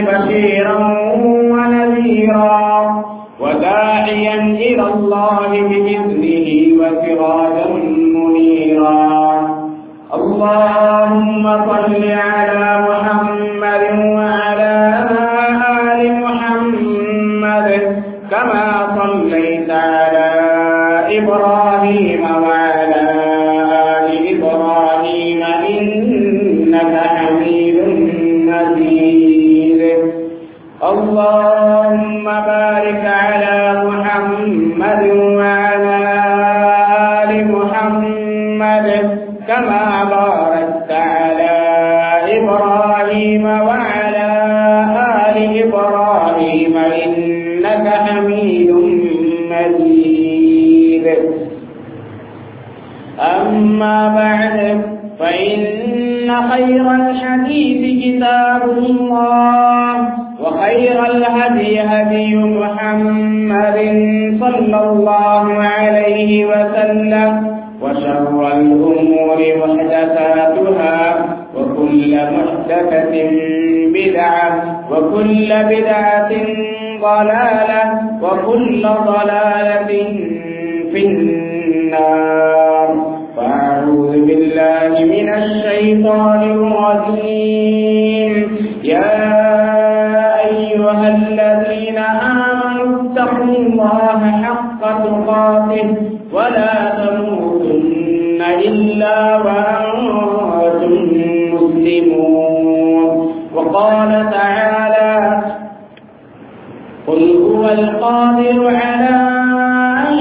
بشيرا ونذيرا وداعيا إلى الله بإذنه وسراجا منيرا. اللهم صل على محمد وشر الأمور محدثاتها وكل محدثة بدعة وكل بدعة ضلالة وكل ضلالة في النار. فأعوذ بالله من الشيطان الرجيم. يا أيها الذين آمنوا اتقوا الله حق تقاته ولا تموتن إلا وأنتم مسلمون. وقال تعالى قل هو القادر على أن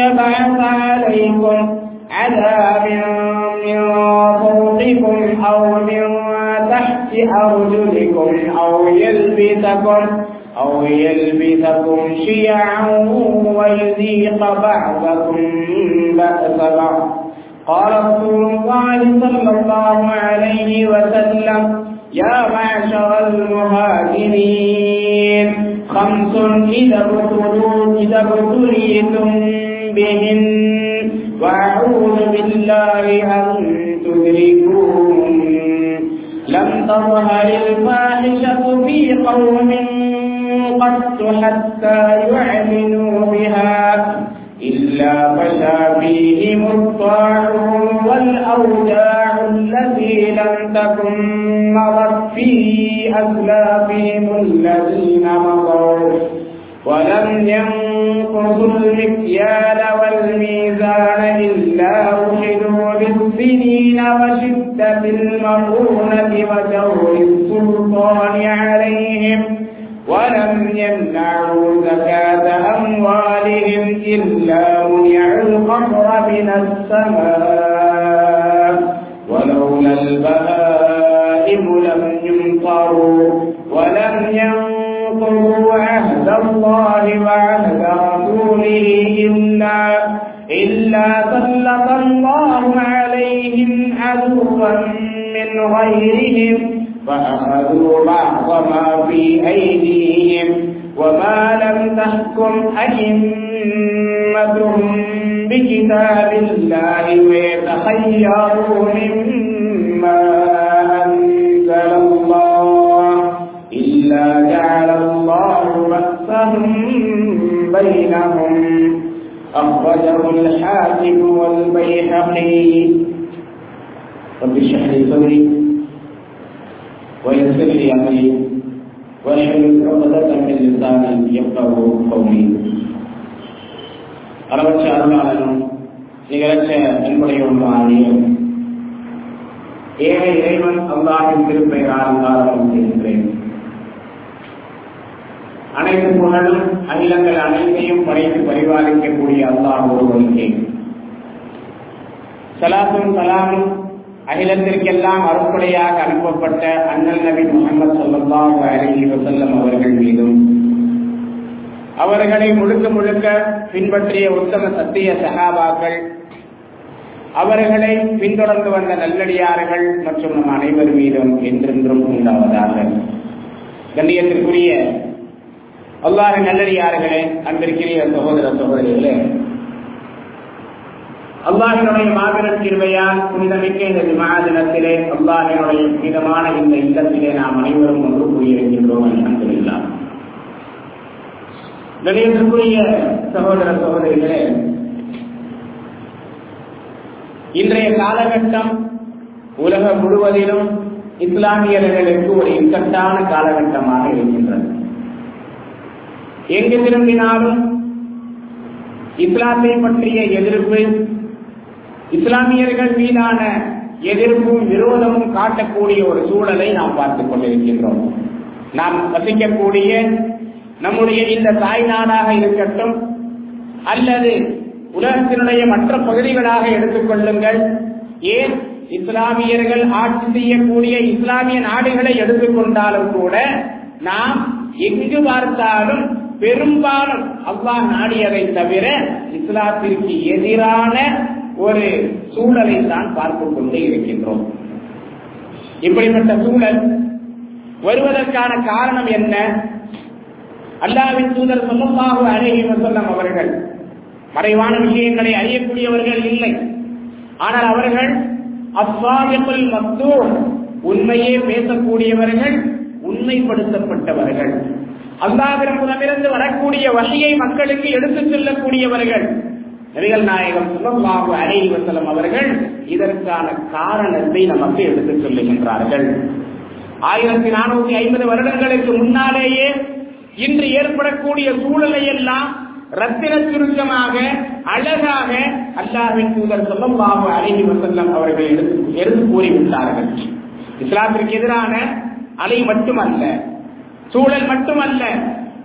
يبعث عليكم عذاب من فوقكم أو من تحت أرجلكم أو يلبسكم أو يلبسكم شيعا ويذيق بعضكم بأس بعض. قال رسول الله صلى الله عليه وسلم يا معشر المهاجرين خمس إذا ابتليتم بهن. وأعوذ بالله أن تدركوهن. لم تظهر الفاحشة في قوم قط حتى يعلنوا بها. إلا فشى فيهم الطاعون والأوجاع التي لم تكن مضت في أسلافهم الذين مضوا. ولم ينقضوا المكيال والميزان إلا أخذوا بالسنين وشدة المرونة وجور السلطان عليهم. ولم يمنعوا زكاة أموالهم إلا القطر من السماء ولولا البهائم لم يمطروا ولم ينقضوا عهد الله وعهد رسوله إلا إلا سلط الله عليهم عدوا من غيرهم فأخذوا بعض ما في أيديهم وما لم تحكم أئمتهم بكتاب الله ويتخيروا مما أنزل الله إلا جعل الله بأسهم بينهم أخرجه الحاكم والبيهقي رب اشرح لي صدري ويسر لي امري واحلل عقدة من لساني يفقه قولي அளவற்ற அருளாளனும் நிகழற்ற அன்புடையவனுமானியும் ஏழை இறைவன் அல்லாஹின் திருப்பெயரால் ஆரம்பம் செய்கின்றேன். அனைத்து புகழும் அகிலங்கள் அனைத்தையும் படைத்து பரிபாலிக்கக்கூடிய அல்லாஹ் ஒருவனுக்கே சலாத்தும் சலாமும் அகிலத்திற்கெல்லாம் அறுப்படையாக அனுப்பப்பட்ட அண்ணல் நபி முகமது சல்லாஹ் அலி வசல்லம் அவர்கள் மீதும் அவர்களை முழுக்க முழுக்க பின்பற்றிய உத்தம சத்திய சகாபாக்கள் அவர்களை பின்தொடர்ந்து வந்த நல்லடியார்கள் மற்றும் நம் அனைவர் மீதும் என்றென்றும் உண்டாவதாக. கண்ணியத்திற்குரிய அவ்வாறு நல்லடியார்களே அன்பிற்கிறிய சகோதர சகோதரிகளே அல்லாஹினுடைய மாபெரும் கிருமையால் புனிதமிக்க இந்த விமா தினத்திலே அல்லாஹினுடைய புனிதமான இந்த இல்லத்திலே நாம் அனைவரும் ஒன்று கூறியிருக்கின்றோம் அல்ஹம்துலில்லாஹ். கணியத்திற்குரிய சகோதர சகோதரிகளே இன்றைய காலகட்டம் உலகம் முழுவதிலும் இஸ்லாமியர்களுக்கு ஒரு இக்கட்டான காலகட்டமாக இருக்கின்றது. எங்கு திரும்பினாலும் இஸ்லாத்தை பற்றிய எதிர்ப்பு இஸ்லாமியர்கள் மீதான எதிர்ப்பும் விரோதமும் காட்டக்கூடிய ஒரு சூழலை நாம் பார்த்துக் கொண்டிருக்கின்றோம். நாம் வசிக்கக்கூடிய நம்முடைய இந்த தாய் நாடாக இருக்கட்டும் அல்லது உலகத்தினுடைய மற்ற பகுதிகளாக எடுத்துக்கொள்ளுங்கள் ஏன் இஸ்லாமியர்கள் ஆட்சி செய்யக்கூடிய இஸ்லாமிய நாடுகளை எடுத்துக்கொண்டாலும் கூட நாம் எங்கு பார்த்தாலும் பெரும்பாலும் அவ்வா நாடியதை தவிர இஸ்லாத்திற்கு எதிரான ஒரு சூழலை தான் பார்த்து கொண்டே இருக்கின்றோம். இப்படிப்பட்ட சூழல் வருவதற்கான காரணம் என்ன? அல்லாவின் தூதர் சொல்லமாக அழகி வசல்லம் அவர்கள் மறைவான விஷயங்களை அறியக்கூடியவர்கள் இல்லை. ஆனால் அவர்கள் அஸ்வாமியல் மத்தூ உண்மையே பேசக்கூடியவர்கள் உண்மைப்படுத்தப்பட்டவர்கள். அல்லாவிடமிருந்து வரக்கூடிய வகையை மக்களுக்கு எடுத்துச் செல்லக்கூடியவர்கள். நபிகள் நாயகம் சுல்லாஹு அலைஹி வசலம் அவர்கள் இதற்கான காரணத்தை நமக்கு எடுத்துச் சொல்லுகின்றார்கள். ஆயிரத்தி நானூத்தி ஐம்பது வருடங்களுக்கு முன்னாலேயே இன்று ஏற்படக்கூடிய சூழலை எல்லாம் ரத்தின சுருக்கமாக அழகாக அல்லாஹின் தூதர் சொல்லம்பாபு அழகி வசல்லம் அவர்கள் எடுத்து எடுத்து கூறிவிட்டார்கள். இஸ்லாத்திற்கு எதிரான அலை மட்டுமல்ல சூழல் மட்டுமல்ல.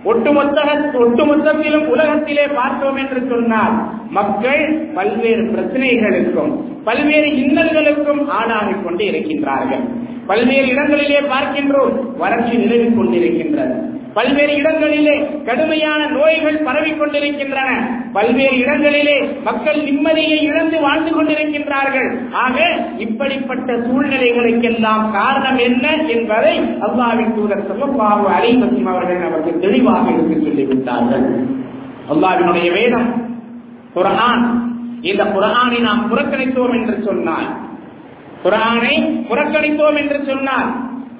ஒட்டுமொத்த ஒட்டுமொத்தத்திலும் உலகத்திலே பார்த்தோம் என்று சொன்னால் மக்கள் பல்வேறு பிரச்சனைகளுக்கும் பல்வேறு இன்னல்களுக்கும் ஆளாகிக் கொண்டு இருக்கின்றார்கள். பல்வேறு இடங்களிலே பார்க்கின்றோம் வறட்சி நிலவிக் கொண்டிருக்கின்றது. பல்வேறு இடங்களிலே கடுமையான நோய்கள் பரவிக்கொண்டிருக்கின்றன பல்வேறு இடங்களிலே மக்கள் நிம்மதியை இழந்து வாழ்ந்து கொண்டிருக்கின்றார்கள். ஆக இப்படிப்பட்ட சூழ்நிலைகளுக்கெல்லாம் காரணம் என்ன என்பதை அல்லாவின் தூதர் சொல்லப்பாவு அலைவசம் அவர்கள் நமக்கு தெளிவாக இருந்து சொல்லிவிட்டார்கள். அல்லாவினுடைய வேதம் குரான் இந்த குரானை நாம் புறக்கணித்தோம் என்று சொன்னால் குரானை புறக்கணித்தோம் என்று சொன்னால்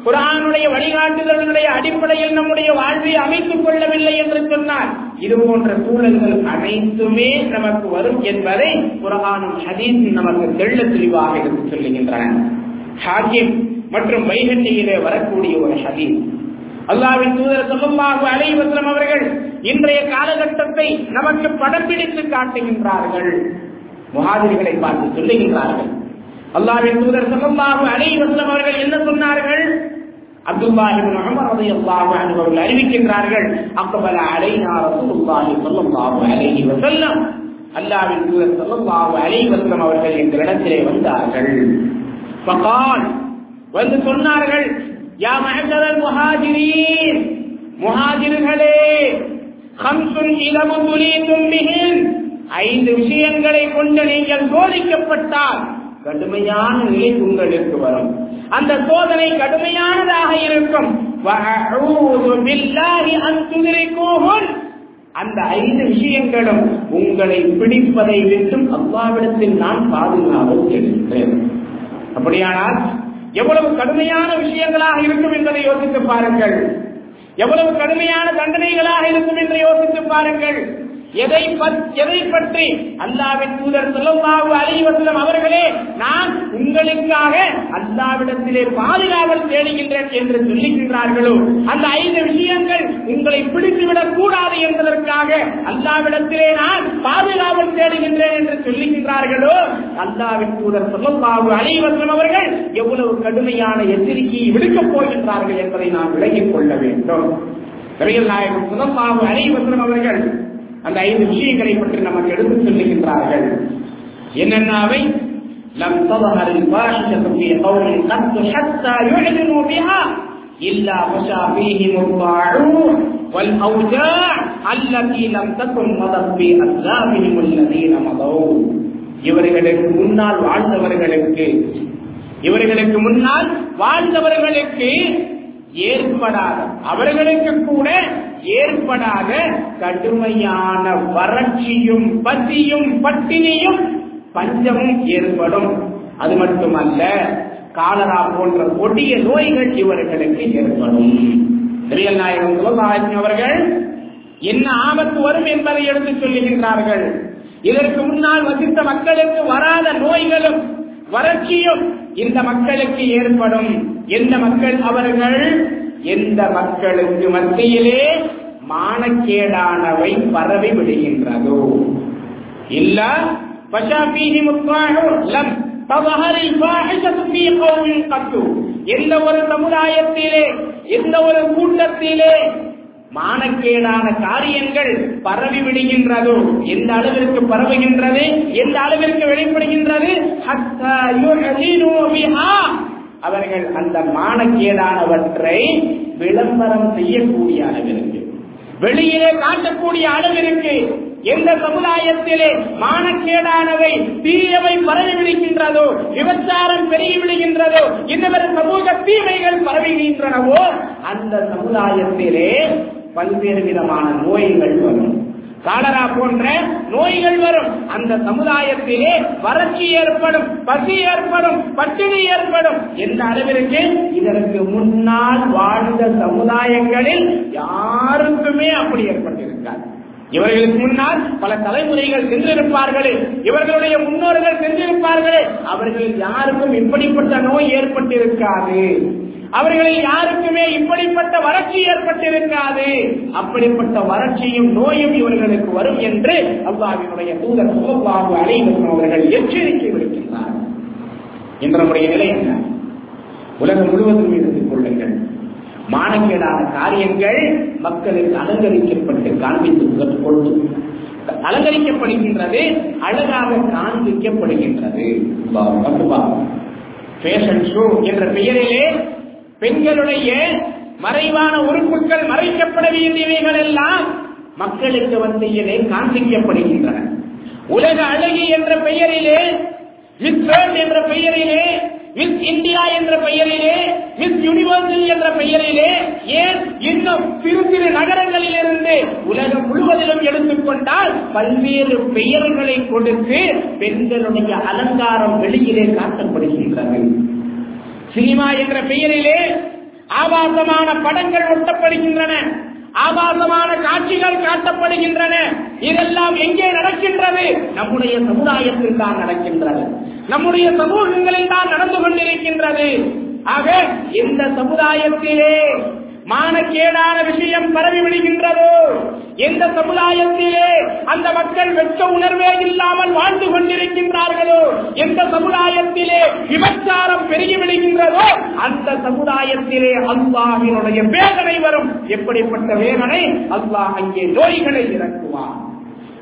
குரானுடைய வழிகாட்டுதல்களுடைய அடிப்படையில் நம்முடைய வாழ்வை அமைத்துக் கொள்ளவில்லை என்று சொன்னால் இது போன்ற சூழல்கள் அனைத்துமே நமக்கு வரும் என்பதை குரானும் ஹதீஸ் நமக்கு தெள்ள தெளிவாக எடுத்து சொல்லுகின்றன. ஹாக்கிம் மற்றும் வைகண்டியிலே வரக்கூடிய ஒரு ஹதீஸ். அல்லாவின் தூதர் சொல்லமாக அலைவசம் அவர்கள் இன்றைய காலகட்டத்தை நமக்கு படம்பிடித்து காட்டுகின்றார்கள். முகாதிரிகளை பார்த்து சொல்லுகின்றார்கள். அல்லாவின் தூதர் சொல்லமாக அலைவசம் அவர்கள் என்ன சொன்னார்கள்? அவர்கள் அறிவிக்கின்றார்கள் அக்பல அலைனா ரசூலுல்லாஹி ஸல்லல்லாஹு அலைஹி வஸல்லம். அல்லாஹ்வின் தூதர் ஸல்லல்லாஹு அலைஹி வஸல்லம் அவர்கள் எங்களிடத்திலே வந்தார்கள். ஃபகால் வந்து சொன்னார்கள் யா மஹல்லல் முஹாஜிரீன் முஹாஜிர்களே ஹம்சுன் இலமு துலீதும் பிஹின் ஐந்து விஷயங்களை கொண்டு நீங்கள் சோதிக்கப்பட்டால் கடுமையான நிலை உங்களுக்கு வரும். அந்த சோதனை கடுமையானதாக இருக்கும். அந்த ஐந்து விஷயங்களும் உங்களை பிடிப்பதை விட்டும் அல்லாவிடத்தில் நான் பாதுகாப்பு தேடுகிறேன் அப்படியானால் எவ்வளவு கடுமையான விஷயங்களாக இருக்கும் என்பதை யோசித்து பாருங்கள். எவ்வளவு கடுமையான தண்டனைகளாக இருக்கும் என்று யோசித்து பாருங்கள். எதை எதை பற்றி அல்லாவின் தூதர் சொல்லல்லாவு அலைவசலம் அவர்களே நான் உங்களுக்காக அல்லாவிடத்திலே பாதுகாவல் தேடுகின்றேன் என்று சொல்லுகின்றார்களோ அந்த ஐந்து விஷயங்கள் உங்களை பிடித்துவிடக் கூடாது என்பதற்காக அல்லாவிடத்திலே நான் பாதுகாவல் தேடுகின்றேன் என்று சொல்லுகின்றார்களோ அல்லாவின் தூதர் சொல்லல்லாவு அலைவசலம் அவர்கள் எவ்வளவு கடுமையான எச்சரிக்கையை விடுக்கப் போகின்றார்கள் என்பதை நாம் விலகிக் கொள்ள வேண்டும். நபிகள் நாயகம் சுதமாவு அனைவசனம் அவர்கள் அந்த ஐந்து விஷயங்களை பற்றி நமக்கு எடுத்துச் சொல்லுகின்றார்கள் என்னென்ன அவை لم تظهر الفاحشة في قوم قط حتى يعلنوا بها إلا مشى فيهم الطاعون والأوجاع التي لم تكن مضت في أسلافهم الذين مضوا இவர்களுக்கு முன்னால் வாழ்ந்தவர்களுக்கு இவர்களுக்கு முன்னால் வாழ்ந்தவர்களுக்கு ஏற்படாத அவர்களுக்கு கூட ஏற்படாத கடுமையான வறட்சியும் பசியும் பட்டினியும் பஞ்சமும் ஏற்படும். அது மட்டுமல்ல காலரா போன்ற கொடிய நோய்கள் இவர்களுக்கு ஏற்படும். பெரியல் நாயகம் சிவபாஜன் அவர்கள் என்ன ஆபத்து வரும் என்பதை எடுத்து சொல்லுகின்றார்கள். இதற்கு முன்னால் வசித்த மக்களுக்கு வராத நோய்களும் வறட்சியும் இந்த மக்களுக்கு ஏற்படும். எந்த மக்கள் அவர்கள்? எந்த மக்களுக்கு மத்தியிலே மானக்கேடானவை பரவி விடுகின்றதோ? இல்ல எந்த ஒரு சமுதாயத்திலே எந்த ஒரு கூட்டத்திலே மானக்கேடான காரியங்கள் பரவி விடுகின்றதோ. எந்த அளவிற்கு பரவுகின்றது? எந்த அளவிற்கு வெளிப்படுகின்றது? அவர்கள் அந்த மானக்கேடானவற்றை விளம்பரம் செய்யக்கூடிய அளவிற்கு வெளியிலே காட்டக்கூடிய அளவிற்கு எந்த சமுதாயத்திலே மானக்கேடானவை தீயவை பரவி விடுகின்றதோ விபச்சாரம் பெருகி விடுகின்றதோ இன்னவர் சமூக தீமைகள் பரவுகின்றனவோ அந்த சமுதாயத்திலே பல்வேறு விதமான நோய்கள் வரும். காலரா போன்ற நோய்கள் வரும். அந்த சமுதாயத்திலே வறட்சி ஏற்படும் பசி ஏற்படும் பட்டினி ஏற்படும் எந்த அளவிற்கு இதற்கு முன்னால் வாழ்ந்த சமுதாயங்களில் யாருக்குமே அப்படி ஏற்பட்டிருக்காது. இவர்களுக்கு முன்னால் பல தலைமுறைகள் சென்றிருப்பார்களே இவர்களுடைய முன்னோர்கள் சென்றிருப்பார்களே அவர்கள் யாருக்கும் இப்படிப்பட்ட நோய் ஏற்பட்டிருக்காது. அவர்களில் யாருக்குமே இப்படிப்பட்ட வறட்சி ஏற்பட்டிருக்காது. அப்படிப்பட்ட வறட்சியும் நோயும் இவர்களுக்கு வரும் என்று அல்லாவினுடைய தூதர் சுகபாபு அனைவரும் அவர்கள் எச்சரிக்கை விடுக்கின்றார். என்ற நம்முடைய நிலை என்ன? உலகம் முழுவதும் எடுத்துக் கொள்ளுங்கள். மானக்கேடான காரியங்கள் மக்களுக்கு அலங்கரிக்கப்பட்டு காண்பித்து கொண்டு அலங்கரிக்கப்படுகின்றது அழகாக காண்பிக்கப்படுகின்றது. பேஷன் ஷோ என்ற பெயரிலே பெண்களுடைய மறைவான உறுப்புகள் மறைக்கப்பட வேண்டியவைகள் எல்லாம் மக்களுக்கு வந்தியிலே காண்பிக்கப்படுகின்றன. உலக அழகி என்ற பெயரிலே மிஸ் வேர்ல்ட் என்ற பெயரிலே மிஸ் இந்தியா என்ற பெயரிலே மிஸ் யூனிவர்சிட்டி என்ற பெயரிலே ஏன் இன்னும் சிறு சிறு நகரங்களில் இருந்து உலகம் முழுவதிலும் எடுத்துக்கொண்டால் பல்வேறு பெயர்களை கொடுத்து பெண்களுடைய அலங்காரம் வெளியிலே காட்டப்படுகின்றது. சினிமா என்ற பெயரிலே ஆபாசமான படங்கள் ஒட்டப்படுகின்றன. ஆபாசமான காட்சிகள் காட்டப்படுகின்றன. இதெல்லாம் எங்கே நடக்கின்றது? நம்முடைய சமுதாயத்தில் தான் நடக்கின்றது. நம்முடைய சமூகங்களில் தான் நடந்து கொண்டிருக்கின்றது. ஆக இந்த சமுதாயத்திலே மானக்கேடான விஷயம் பரவி விடுகின்றதோ. எந்த சமுதாயத்திலே அந்த மக்கள் வெட்க உணர்வே இல்லாமல் வாழ்ந்து கொண்டிருக்கின்றார்களோ எந்த சமுதாயத்திலே விபச்சாரம் பெருகி விடுகின்றதோ அந்த சமுதாயத்திலே அல்லாஹினுடைய வேதனை வரும். எப்படிப்பட்ட வேதனை? அல்லாஹ் அங்கே நோய்களை இறக்குவான்.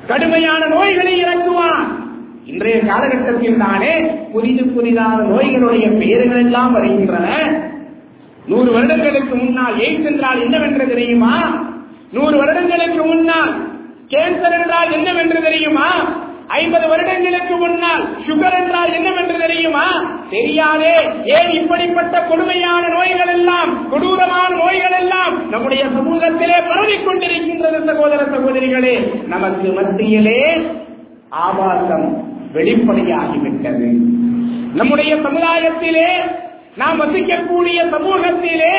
கடுமையான நோய்களை இறக்குவான். இன்றைய காலகட்டத்தில் தானே புதிது புதிதான நோய்களுடைய பெயர்கள் எல்லாம் வருகின்றன. நூறு வருடங்களுக்கு முன்னால் எய்ட்ஸ் என்றால் என்னவென்று தெரியுமா? நூறு வருடங்களுக்கு முன்னால் கேன்சர் என்றால் என்னவென்று தெரியுமா? ஐம்பது வருடங்களுக்கு முன்னால் சுகர் என்றால் என்னவென்று தெரியுமா? தெரியாதே. ஏன் இப்படிப்பட்ட கொடுமையான நோய்கள் எல்லாம் கொடூரமான நோய்கள் எல்லாம் நம்முடைய சமூகத்திலே பரவிக் கொண்டிருக்கின்றது சகோதர சகோதரிகளே? நமக்கு மத்தியிலே ஆபாசம் வெளிப்படையாகிவிட்டது. நம்முடைய சமுதாயத்திலே நாம் வசிக்கக்கூடிய சமூகத்திலே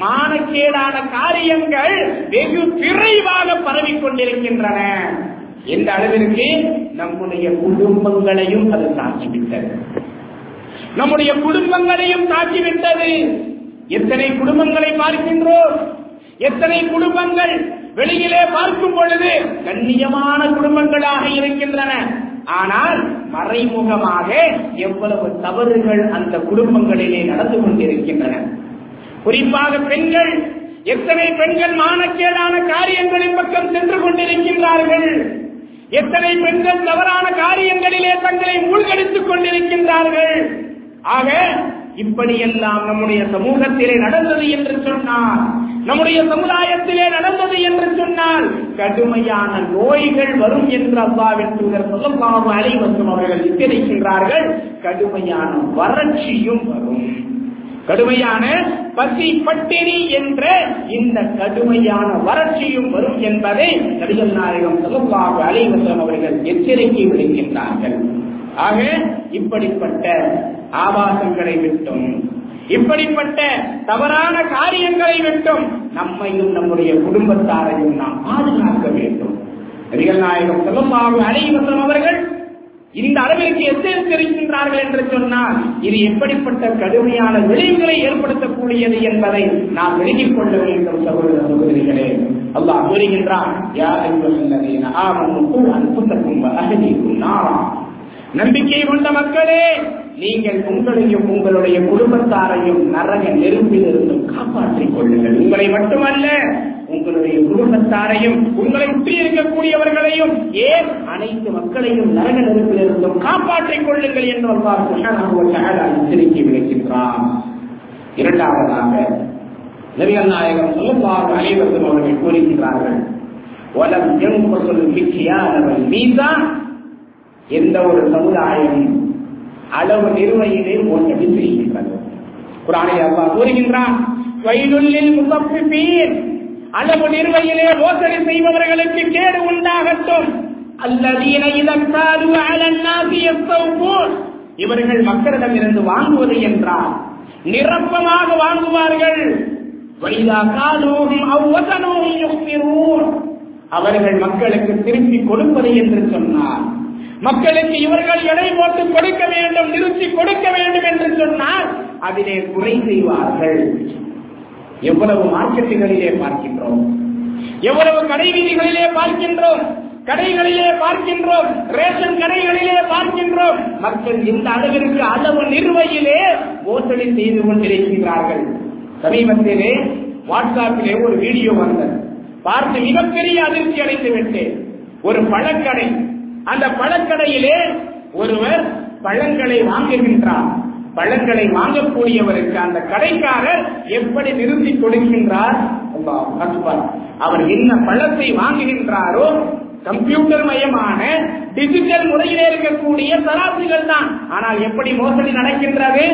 மானக்கேடான காரியங்கள் வெகு விரைவாக பரவிக் கொண்டிருக்கின்றன எந்த அளவிற்கு? நம்முடைய குடும்பங்களையும் அது தாக்கிவிட்டது நம்முடைய குடும்பங்களையும் தாக்கிவிட்டது எத்தனை குடும்பங்களை பார்க்கின்றோம்? எத்தனை குடும்பங்கள் வெளியிலே பார்க்கும் பொழுது கண்ணியமான குடும்பங்களாக இருக்கின்றன. ஆனால் மறைமுகமாக எவ்வளவு தவறுகள் அந்த குடும்பங்களிலே நடந்து கொண்டிருக்கின்றன. குறிப்பாக பெண்கள் எத்தனை பெண்கள் மானக்கேடான காரியங்களின் பக்கம் சென்று கொண்டிருக்கின்றார்கள்? எத்தனை பெண்கள் தவறான காரியங்களிலே தங்களை மூழ்கடித்துக் கொண்டிருக்கின்றார்கள்? ஆக இப்படியெல்லாம் நம்முடைய சமூகத்திலே நடந்தது என்று சொன்னால் நம்முடைய சமுதாயத்திலே நடந்தது என்று சொன்னால் கடுமையான நோய்கள் வரும் என்று அல்லாவின் தூதர் சொல்லமாக அலைவசம் அவர்கள் எச்சரிக்கின்றார்கள். கடுமையான வறட்சியும் வரும். கடுமையான பசி பட்டினி என்ற இந்த கடுமையான வறட்சியும் வரும் என்பதை நடிகர் நாயகம் சொல்லமாக அலைவசம் அவர்கள் எச்சரிக்கை விடுக்கின்றார்கள். ஆக இப்படிப்பட்ட ஆபாசங்களை விட்டும் இப்படிப்பட்ட தவறான காரியங்களை விட்டும் நம்மையும் நம்முடைய குடும்பத்தாரையும் நாம் பாதுகாக்க வேண்டும். நபிகள் நாயகம் செல்லமாக அலைவசம் அவர்கள் இந்த அளவிற்கு எச்சரித்திருக்கின்றார்கள் என்று சொன்னால் இது எப்படிப்பட்ட கடுமையான விளைவுகளை ஏற்படுத்தக்கூடியது என்பதை நாம் விலகிக் கொள்ள வேண்டும் சகோதர சகோதரிகளே. அல்லாஹ் கூறுகின்றான் யார் நம்பிக்கை கொண்ட மக்களே நீங்கள் உங்களையும் உங்களுடைய குடும்பத்தாரையும் நரக நெருப்பில் இருந்தும் காப்பாற்றிக் கொள்ளுங்கள். உங்களை மட்டுமல்ல உங்களுடைய குடும்பத்தாரையும் உங்களை சுற்றி இருக்கக்கூடியவர்களையும் ஏன் அனைத்து மக்களையும் நரக நெருப்பில் இருந்தும் காப்பாற்றிக் கொள்ளுங்கள் என்று எச்சரிக்கை விளக்கின்றான் இரண்டாவதாக நபிகள் நாயகம் சொல்லுவார் அனைவரும் அவர்கள் கூறுகின்றார்கள் வலம் எங்குள் மிக்கியானவன் மீதான் எந்த ஒரு சமுதாயம் அளவு நிறுவையிலே மோசடி செய்கின்றது குரானை அல்லா கூறுகின்றான் அளவு நிறுவையிலே மோசடி செய்பவர்களுக்கு கேடு உண்டாகட்டும். அல்லதீன இதற்காது இவர்கள் மக்களிடம் இருந்து வாங்குவது என்றால் நிரப்பமாக வாங்குவார்கள். அவர்கள் மக்களுக்கு திருப்பி கொடுப்பது என்று சொன்னார் மக்களுக்கு இவர்கள் எடை போட்டு கொடுக்க வேண்டும் நிறுத்தி கொடுக்க வேண்டும் என்று சொன்னால் அதிலே குறை செய்வார்கள் எவ்வளவு மார்க்கெட்டுகளிலே பார்க்கின்றோம். எவ்வளவு கடை வீதிகளிலே பார்க்கின்றோம். கடைகளிலே பார்க்கின்றோம். ரேஷன் கடைகளிலே பார்க்கின்றோம். மக்கள் இந்த அளவிற்கு அளவு நிர்வையிலே மோசடி செய்து கொண்டிருக்கிறார்கள் சமீபத்திலே வாட்ஸ்அப்பிலே ஒரு வீடியோ வந்தது. பார்த்து மிகப்பெரிய அதிர்ச்சி அடைந்து விட்டேன். ஒரு பழக்கடை அந்த பழக்கடையிலே ஒருவர் பழங்களை வாங்குகின்றார். பழங்களை வாங்கக்கூடியவருக்கு அந்த கடைக்காரர் எப்படி நிறுத்தி கொடுக்கின்றார்? அவர் என்ன பழத்தை வாங்குகின்றாரோ கம்ப்யூட்டர் மயமான டிஜிட்டல் முறையிலே இருக்கக்கூடிய தராசுகள் தான். ஆனால் எப்படி மோசடி நடக்கின்றது?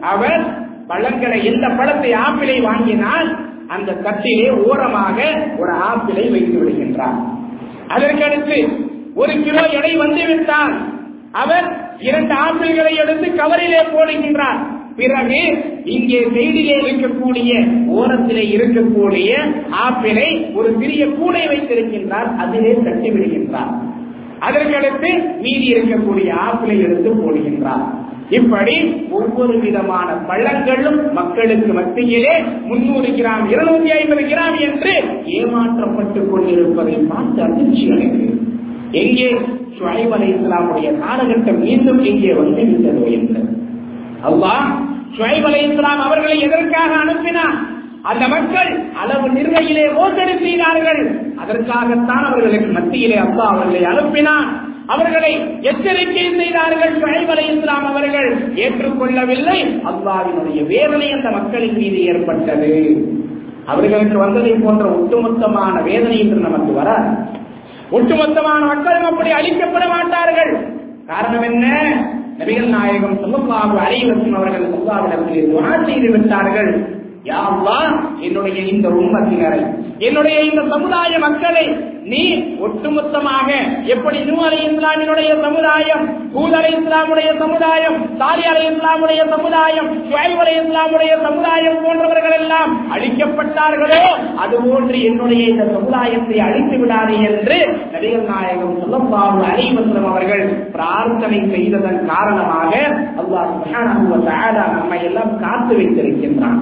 அவர் பழங்களை எந்த பழத்தை ஆப்பிளை வாங்கினால் அந்த தட்டிலே ஓரமாக ஒரு ஆப்பிளை வைத்து விடுகின்றார். அதற்கடுத்து ஒரு கிலோ எடை வந்துவிட்டால் அவர் இரண்டு ஆப்பிள்களை எடுத்து கவரிலே போடுகின்றார். பிறகு இங்கே செய்தியிலே இருக்கக்கூடிய ஓரத்திலே இருக்கக்கூடிய ஆப்பிளை ஒரு சிறிய கூடை வைத்திருக்கின்றார் அதிலே தட்டி விடுகின்றார் அதற்கடுத்து மீதி இருக்கக்கூடிய ஆப்பிளை எடுத்து போடுகின்றார். இப்படி ஒவ்வொரு விதமான பழங்களும் மக்களுக்கு மத்தியிலே முன்னூறு கிராம் இருநூத்தி ஐம்பது கிராம் என்று ஏமாற்றப்பட்டுக் கொண்டிருப்பதை பார்த்து அதிர்ச்சி அடைகிறது எங்கே ஷுவைப் அலை இஸ்லாமுடைய காலகட்டம் மீண்டும் எங்கே வந்து விட்டதோ என்று அல்லாஹ் ஷுவைப் அலை இஸ்லாம் அவர்களை எதற்காக அனுப்பினார் அந்த மக்கள் அளவு நிர்வையிலே மோசடி செய்தார்கள் அதற்காகத்தான் அவர்களுக்கு மத்தியிலே அப்பா அவர்களை அனுப்பினார் அவர்களை எச்சரிக்கை செய்தார்கள் ஷுவைப் அலை இஸ்லாம் அவர்கள். ஏற்றுக்கொள்ளவில்லை. அல்லாவினுடைய வேதனை அந்த மக்களின் மீது ஏற்பட்டது. அவர்களுக்கு வந்ததை போன்ற ஒட்டுமொத்தமான வேதனை என்று நமக்கு வராது. ஒட்டுமொத்தமான மக்களும் அப்படி அழிக்கப்பட மாட்டார்கள். காரணம் என்ன? நபிகள் நாயகம் சொல்லப்பாக அலைவசம் அவர்கள் சொல்லாவிடத்தில் துணா செய்து விட்டார்கள். யாவா என்னுடைய இந்த உண்மத்தினரை என்னுடைய இந்த சமுதாய மக்களை நீ ஒட்டுமொத்தமாக எப்படி நூ அலை இஸ்லாமினுடைய சமுதாயம் ஹூத் அலை இஸ்லாமுடைய சமுதாயம் சாரி அலை இஸ்லாமுடைய சமுதாயம் ஷுவைப் அலை இஸ்லாமுடைய சமுதாயம் போன்றவர்கள் எல்லாம் அழிக்கப்பட்டார்களோ அதுபோன்று என்னுடைய இந்த சமுதாயத்தை அழித்து விடாது என்று நடிகர் நாயகம் சொல்லப்பாவு அலைவசம் அவர்கள் பிரார்த்தனை செய்ததன் காரணமாக அல்லாஹ் நம்மை எல்லாம் காத்து வைத்திருக்கின்றான்.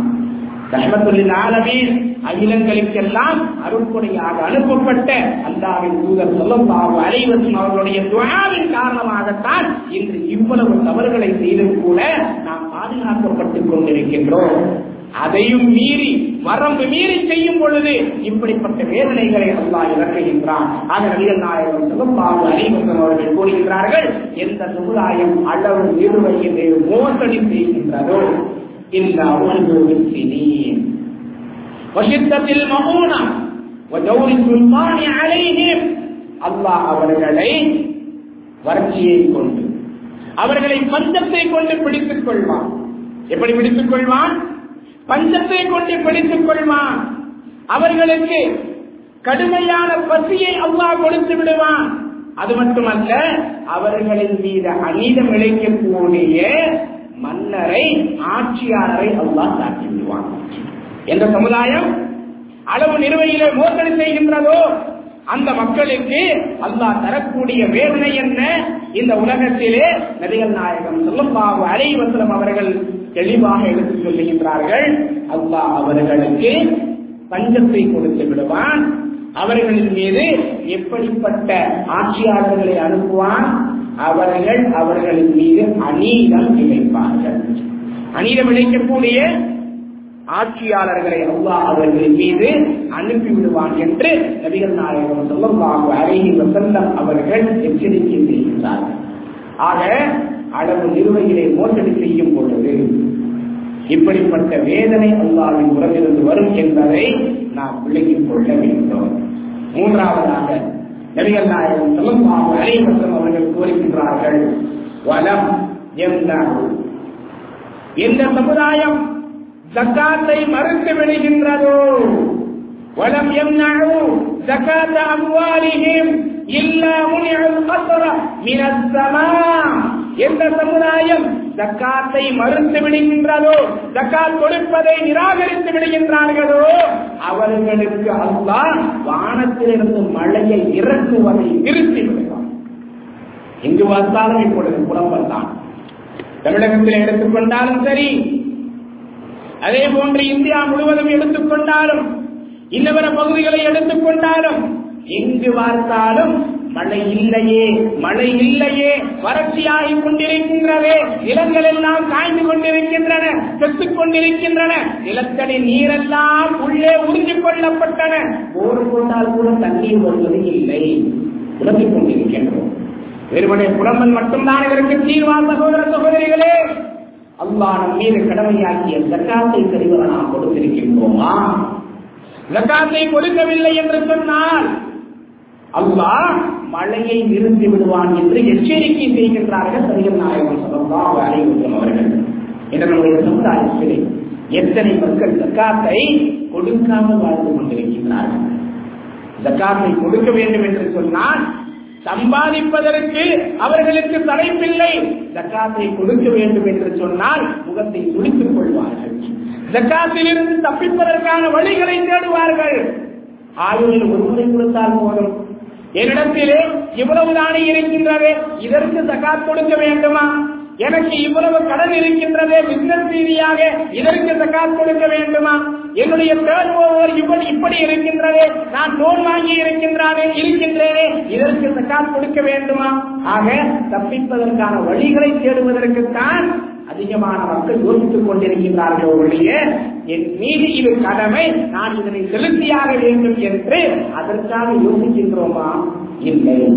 ரஹமத்துல்லில் ஆலமீன். அகிலங்களுக்கெல்லாம் அருட்கொடையாக அனுப்பப்பட்ட அல்லாவின் தூதர் சொல்லப்பாவு அனைவரும் அவர்களுடைய துவாவின் காரணமாகத்தான் இன்று இவ்வளவு தவறுகளை செய்தும் கூட நாம் பாதுகாக்கப்பட்டுக் கொண்டிருக்கின்றோம். அதையும் மீறி வரம்பு மீறி செய்யும் பொழுது இப்படிப்பட்ட வேதனைகளை அல்லாஹ் இறக்குகின்றான். ஆக நபிகள் நாயகம் சிவப்பாவு அறிவசம் அவர்கள் கூறுகின்றார்கள் எந்த சமுதாயம் அளவு நிறுவையிலே மோசடி செய்கின்றதோ இந்த ஒன்று வசித்தத்தில் மகூனா அல்லாஹ் அவர்களை வறட்சியை கொண்டு அவர்களை பஞ்சத்தை கொண்டு பிடித்துக் கொள்வான். எப்படி பிடித்துக் கொள்வான்? பஞ்சத்தை கொண்டு பிடித்துக் கொள்வான். அவர்களுக்கு கடுமையான பசியை அல்லாஹ் கொடுத்து விடுவான். அது மட்டுமல்ல அவர்களின் மீது அநீதம் இழைக்கக்கூடிய மன்னரை ஆட்சியாளரை அல்லாஹ் தாக்கி விடுவான் எந்த சமுதாயம் அளவு நிறுவையிலே மோசடி செய்கின்றதோ அந்த மக்களுக்கு அல்லாஹ் தரக்கூடிய வேதனை என்ன? இந்த உலகத்திலே நபிகள் நாயகம் சொல்லப்பாவு அலைவசலம் அவர்கள் தெளிவாக எடுத்துச் சொல்லுகின்றார்கள் அல்லாஹ் அவர்களுக்கு பஞ்சத்தை கொடுத்து விடுவான். அவர்களின் மீது எப்படிப்பட்ட ஆட்சியாளர்களை அனுப்புவான்? அவர்கள் அவர்களின் மீது அநீதம் இழைப்பார்கள் அநீதம் இழைக்கக்கூடிய ஆட்சியாளர்களை அல்லா அவர்களின் மீது அனுப்பி விடுவான் என்று நபிகள் நாயகம் சொல்லமாக அருகி வசல்லம் அவர்கள் எச்சரிக்கை செய்கின்றார்கள். ஆக அளவு நிறுவனிகளை மோசடி செய்யும் பொழுது இப்படிப்பட்ட வேதனை அல்லாவின் உறவிலிருந்து வரும் என்பதை நாம் விளங்கிக் கொள்ள வேண்டும். மூன்றாவதாக நபிகள் நாயகம் சொல்லமாக அனைவசம் அவர்கள் கூறுகின்றார்கள் வலம் எந்த எந்த சமுதாயம் ஜக்காத்தை மறுத்து விடுகின்றதோ வலம் எம்னு ஜக்காத்த அம்வாலிஹிம் இல்லா முனிஅல் கஸ்ர மினஸ் ஸமா எந்த சமுதாயம் தக்காத்தை மறுத்து விடுகின்றதோ ஜக்காத் கொடுப்பதை நிராகரித்து விடுகின்றார்களோ அவர்களுக்கு அல்லா வானத்திலிருந்து மழையை இறக்குவதை நிறுத்தி விடுவான் எங்கு பார்த்தாலும் இப்பொழுது புலம்பல் தான் தமிழகத்தில் எடுத்துக்கொண்டாலும் சரி அதே போன்று இந்தியா முழுவதும் எடுத்துக்கொண்டாலும் இன்னவர பகுதிகளை எடுத்துக்கொண்டாலும் எங்கு பார்த்தாலும் மழை இல்லையே மழை இல்லையே வறட்சியாகி கொண்டிருக்கின்றதே. நிலங்கள் எல்லாம் காய்ந்து கொண்டிருக்கின்றன செத்துக் கொண்டிருக்கின்றன. நிலத்தடி நீரெல்லாம் உள்ளே உறிஞ்சிக் கொள்ளப்பட்டன. போர் போட்டால் கூட தண்ணீர் வருவது இல்லை. புலம்பிக் கொண்டிருக்கின்றோம். வெறுமனே புலம்பல் மட்டும்தான் இதற்கு தீர்வா சகோதர சகோதரிகளே. அல்லாஹ் நம் மீது கடமையாக்கிய ஜக்காத்தை தெரிவதை நாம் கொடுத்திருக்கின்றோமா? ஜக்காத்தை கொடுக்கவில்லை என்று சொன்னால் அல்லாஹ் மழையை நிறுத்தி விடுவான் என்று எச்சரிக்கை செய்கின்றார்கள் சரிகள் நாயகம் சொல்லலாம் அனைவரும் அவர்கள். என்ற நம்முடைய சமுதாயத்திலே எத்தனை மக்கள் ஜக்காத்தை கொடுக்காமல் வாழ்ந்து கொண்டிருக்கின்றார்கள்? ஜக்காத்தை கொடுக்க வேண்டும் என்று சொன்னால் சம்பாதிப்பதற்கு அவர்களுக்கு தலைப்பில்லை ஜக்காத்தை கொடுக்க வேண்டும் என்று சொன்னால் முகத்தை துடித்துக் கொள்வார்கள். ஜக்காத்திலிருந்து தப்பிப்பதற்கான வழிகளை தேடுவார்கள். ஆயுளில் ஒரு முறை கொடுத்தால் போதும். என்னிடத்திலே இவ்வளவு தானே இருக்கின்றது? இதற்கு சகாத் கொடுக்க வேண்டுமா? எனக்கு இவ்வளவு கடன் இருக்கின்றது பிசினஸ் ரீதியாக இதற்கு ஜக்காத் கொடுக்க வேண்டுமா? என்னுடைய டேர்ன் ஓவர் இப்படி இப்படி இருக்கின்றது நான் லோன் வாங்கி இருக்கின்றானே இருக்கின்றேனே இதற்கு சக்காத் கொடுக்க வேண்டுமா? ஆக தப்பிப்பதற்கான வழிகளை தேடுவதற்குத்தான் அதிகமான மக்கள் யோசித்துக் கொண்டிருக்கின்றார்கள் ஒழிய என் மீது இது கடமை நான் இதனை செலுத்தியாக வேண்டும் என்று அதற்காக யோசிக்கின்றோமா? இல்லை.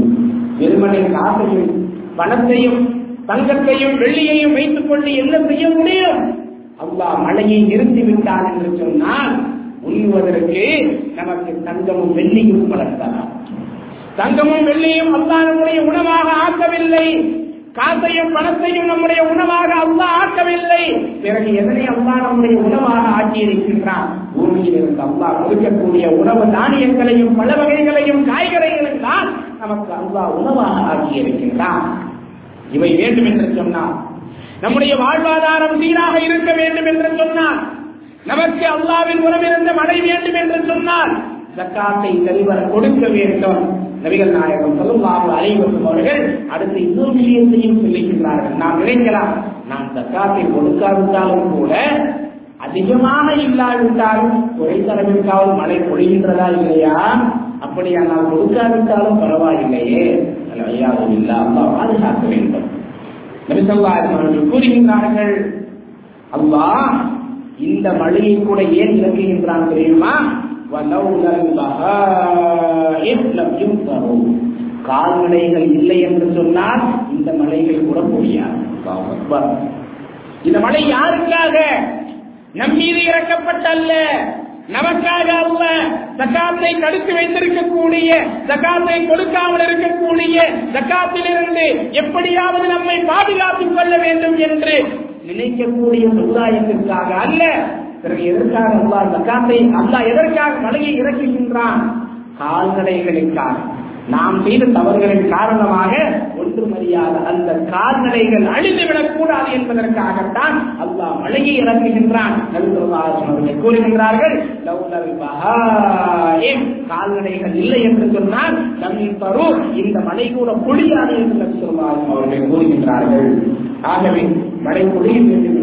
வெறுமனை காசையும் பணத்தையும் தங்கத்தையும் வெள்ளியையும் வைத்துக் கொண்டு என்ன செய்ய முடியும்? அல்லாஹ் மழையை நிறுத்திவிட்டான் என்று சொன்னால் உண்ணுவதற்கு நமக்கு தங்கமும் வெள்ளியும் வளர்த்தலாம். தங்கமும் வெள்ளியும் அல்லாஹ் நம்முடைய உணவாக ஆக்கவில்லை. காசையும் பணத்தையும் நம்முடைய உணவாக அல்லா ஆக்கவில்லை. பிறகு எதனை அல்லா நம்முடைய உணவாக ஆக்கியிருக்கின்றான் பூமியில் இருந்து அல்லா கொடுக்கக்கூடிய உணவு தானியங்களையும் பல வகைகளையும் காய்கறிகளையும் தான் நமக்கு அல்லா உணவாக ஆக்கியிருக்கின்றான் இவை வேண்டும் என்று சொன்னார். நம்முடைய வாழ்வாதாரம் சீராக இருக்க வேண்டும் என்று சொன்னார். நமக்கு அல்லாவின் உறவிருந்த மழை வேண்டும் என்று சொன்னால் ஜக்காத்தை சரிவர கொடுக்க வேண்டும். நபிகள் நாயகம் சொல்லுவாங்க அலைவரும் அவர்கள் அடுத்து இன்னொரு விஷயத்தையும் சொல்லுகின்றார்கள் நாம் நினைக்கலாம் நான் தக்காத்தை கொடுக்காவிட்டாலும் கூட அதிகமாக இல்லாவிட்டாலும் குறைந்தளவிற்காவது மழை பொழிகின்றதா இல்லையா? அப்படியானால் கொடுக்காவிட்டாலும் பரவாயில்லையே. ஐயாவும் இல்லாமல் அல்லா பாதுகாக்க வேண்டும். நபிசல்லாஹ் அவர்கள் கூறுகின்றார்கள் அல்லாஹ் இந்த மழையை கூட ஏன் இறக்குகின்றான் தெரியுமா? கால்நடைகள் இல்லை என்று சொன்னால் இந்த மலைகள் கூட முடியாது இந்த மலை யாருக்காக? நம் மீது இறக்கப்பட்டல்ல நமக்காக அல்ல. ஜக்காத்தை தடுத்து வைத்திருக்கக்கூடிய ஜக்காத்தை கொடுக்காமல் இருக்கக்கூடிய ஜக்காத்திலிருந்து எப்படியாவது நம்மை பாதுகாத்துக் கொள்ள வேண்டும் என்று நினைக்கக்கூடிய சமுதாயத்திற்காக அல்ல. பிறகு எதற்காக அல்லா ஜக்காத்தை அல்லா எதற்காக மலையை இறக்குகின்றான்? கால்நடைகளுக்காக நாம் செய்த தவறுகளின் காரணமாக ஒன்றுமறியாத அந்த கால்நடைகள் அழிந்துவிடக் கூடாது என்பதற்காகத்தான் அல்லாஹ் மழையை இறக்குகின்றான். கூறுகின்றார்கள் கால்நடைகள் இல்லை என்று சொன்னால் தண்ணீர் தரும் இந்த மழை கூட பொழியாது என்று நபிசுல்லாசம் அவர்கள் கூறுகின்றார்கள். ஆகவே மழை பொழியும் வேண்டும் என்று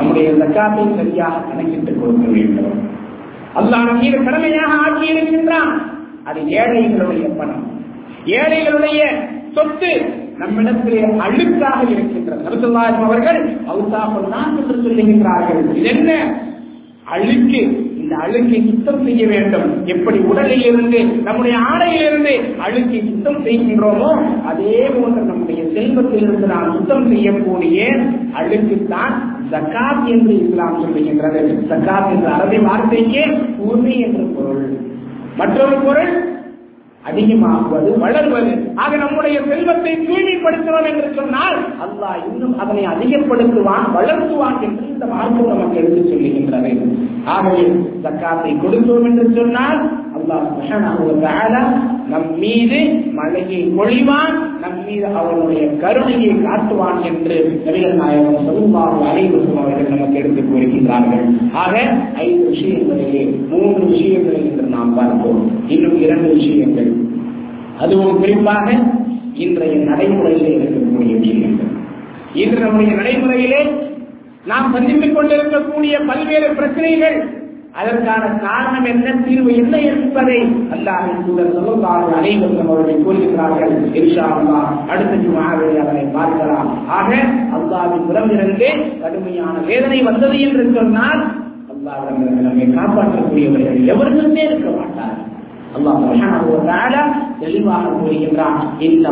நம்முடைய ஜக்காத்தை சரியாக கணக்கிட்டுக் கொடுக்க வேண்டும். அல்லாஹ் நம்மீது கடமையாக ஆக்கி இருக்கின்றான். அது ஏழைகளுடைய பணம். ஏழைகளுடைய சொத்து நம்மிடத்திலே அழுக்காக இருக்கின்றது நபிசுல்லாஹம் அவர்கள் அவுசாஃபுல்லான் என்று சொல்லுகின்றார்கள். இது என்ன? அழுக்கு. இந்த அழுக்கை சுத்தம் செய்ய வேண்டும். எப்படி உடலில் இருந்து நம்முடைய ஆடையில் இருந்து அழுக்கை சுத்தம் செய்கின்றோமோ அதே போன்று நம்முடைய செல்வத்தில் இருந்து நாம் சுத்தம் செய்யக்கூடிய அழுக்குத்தான் ஜக்காத் என்று இஸ்லாம் சொல்லுகின்றது. ஜக்காத் என்ற அரபி வார்த்தைக்கே உரிமை என்று பொருள். மற்றொரு பொருள் அதிகமாகுவது வளர்வது. ஆக நம்முடைய செல்வத்தை தூய்மைப்படுத்துவோம் என்று சொன்னால் அல்லாஹ் இன்னும் அதனை அதிகப்படுத்துவான் வளர்த்துவான் என்று இந்த மார்க்கம் நமக்கு எடுத்து சொல்லுகின்றது. ஆகவே ஜக்காத்தை கொடுத்தோம் என்று சொன்னால் நம் மீது மழையை பொழிவான் நம் மீது அவனுடைய கருணையை காட்டுவான் என்று நபிகள் நாயகம் சதுபாபு அனைவருக்கும் அவர்கள் நமக்கு எடுத்துக் கூறுகின்றார்கள். ஆக ஐந்து விஷயங்களிலே மூன்று விஷயங்கள் என்று நாம் பார்ப்போம். இன்னும் இரண்டு விஷயங்கள். அதுவும் குறிப்பாக இன்றைய நடைமுறையிலே இருக்கக்கூடிய விஷயங்கள். இன்று நம்முடைய நடைமுறையிலே நாம் சந்தித்துக் கொண்டிருக்கக்கூடிய பல்வேறு பிரச்சனைகள் அதற்கான காரணம் என்ன தீர்வு என்ன என்பதை அல்லாஹின் சூழல் சொல்லுவார்கள் அனைவரும் அவர்களை கூறுகிறார்கள் இன்ஷா அடுத்த ஜுமாவில் அவரை பார்க்கலாம். ஆக அல்லாவின் உறவிலிருந்து கடுமையான வேதனை வந்தது என்று சொன்னால் அல்லாவிடம் நம்மை காப்பாற்றக்கூடியவர்கள் எவர்களுமே இருக்க மாட்டார். அல்லாஹ் சுப்ஹானஹு வ தெளிவாக கூறுகின்றான் இந்த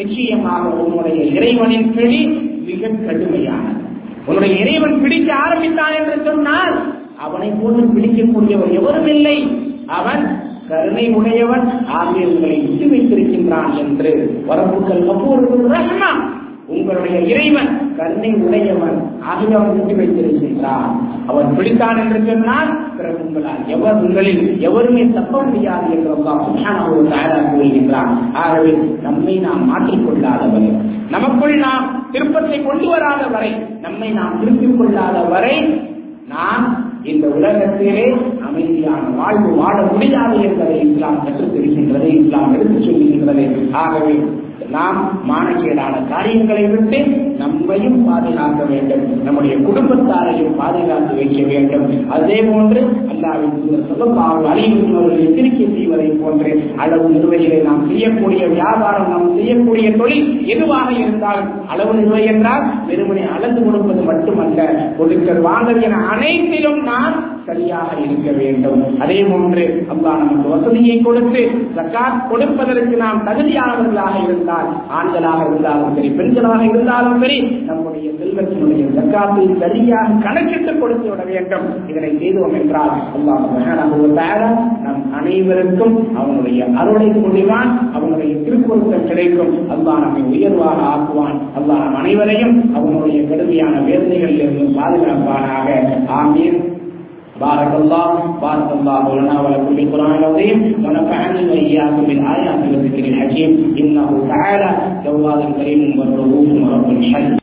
நிச்சயமாக உன்னுடைய இறைவனின் பிடி மிக கடுமையானது. உன்னுடைய இறைவன் பிடிக்க ஆரம்பித்தான் என்று சொன்னால் அவனை போன்று பிடிக்கக்கூடியவர் எவரும் இல்லை. அவன் கருணை உடையவன் ஆகியவர்களை விட்டு வைத்திருக்கின்றான் என்று வரப்புகள் அப்போது ரஹ்மா உங்களுடைய இறைவன் கருணை உடையவன் ஆகிய அவன் விட்டு வைத்திருக்கின்றான். அவன் பிடித்தான் என்று சொன்னால் பிறகு உங்களால் எவர் உங்களில் எவருமே தப்ப முடியாது என்று தயாராக கூறுகின்றான். ஆகவே நம்மை நாம் மாற்றிக்கொள்ளாதவன் நமக்குள் நாம் திருப்பத்தை கொண்டு வராத வரை நம்மை நாம் திருப்பிக் கொள்ளாத வரை நாம் இந்த உலகத்திலே அமைதியான வாழ்வு வாழ முடியாது என்பதை இஸ்லாம் கற்றுத் தருகின்றது இஸ்லாம் எடுத்துச் சொல்லுகின்றது. ஆகவே நாம் மானக்கேடான காரியங்களை விட்டு நம்மையும் பாதுகாக்க வேண்டும். நம்முடைய குடும்பத்தாரையும் பாதுகாத்து வைக்க வேண்டும். அதே போன்று அல்லாவின் அழிவுள்ளவர்கள் எச்சரிக்கை செய்வதை போன்று அளவு நிர்வகிகளை நாம் செய்யக்கூடிய வியாபாரம் நாம் செய்யக்கூடிய தொழில் எதுவாக இருந்தாலும் அளவு நிறுவை என்றால் வெறுமனை அளந்து கொடுப்பது மட்டுமல்ல. பொருட்கள் வாங்கல் என அனைத்திலும் நான் சரியாக இருக்க வேண்டும். அதே போன்று அல்லா நமக்கு வசதியை கொடுத்து ஜக்காத் கொடுப்பதற்கு நாம் தகுதியானவர்களாக இருந்தால் ஆண்களாக இருந்தாலும் சரி பெண்களாக இருந்தாலும் சரி நம்முடைய செல்வத்தினுடைய சக்காத்தை சரியாக கணக்கிட்டு கொடுத்து விட வேண்டும். இதனை செய்தோம் என்றால் அல்லாஹ் நம் அனைவருக்கும் அவனுடைய அருளை முடிவான் அவனுடைய திருப்பொருத்தம் கிடைக்கும். அல்லாஹ் நம்மை உயர்வாக ஆக்குவான். அல்லாஹ் நம் அனைவரையும் அவனுடைய கடுமையான வேதனைகளில் இருந்து பாதுகாப்பானாக. ஆமீன். بارك الله بارك الله لنا ولكم بالقران العظيم ونفعني واياكم بالايات والذكر الحكيم انه تعالى جواد كريم ورؤوف ورب حليم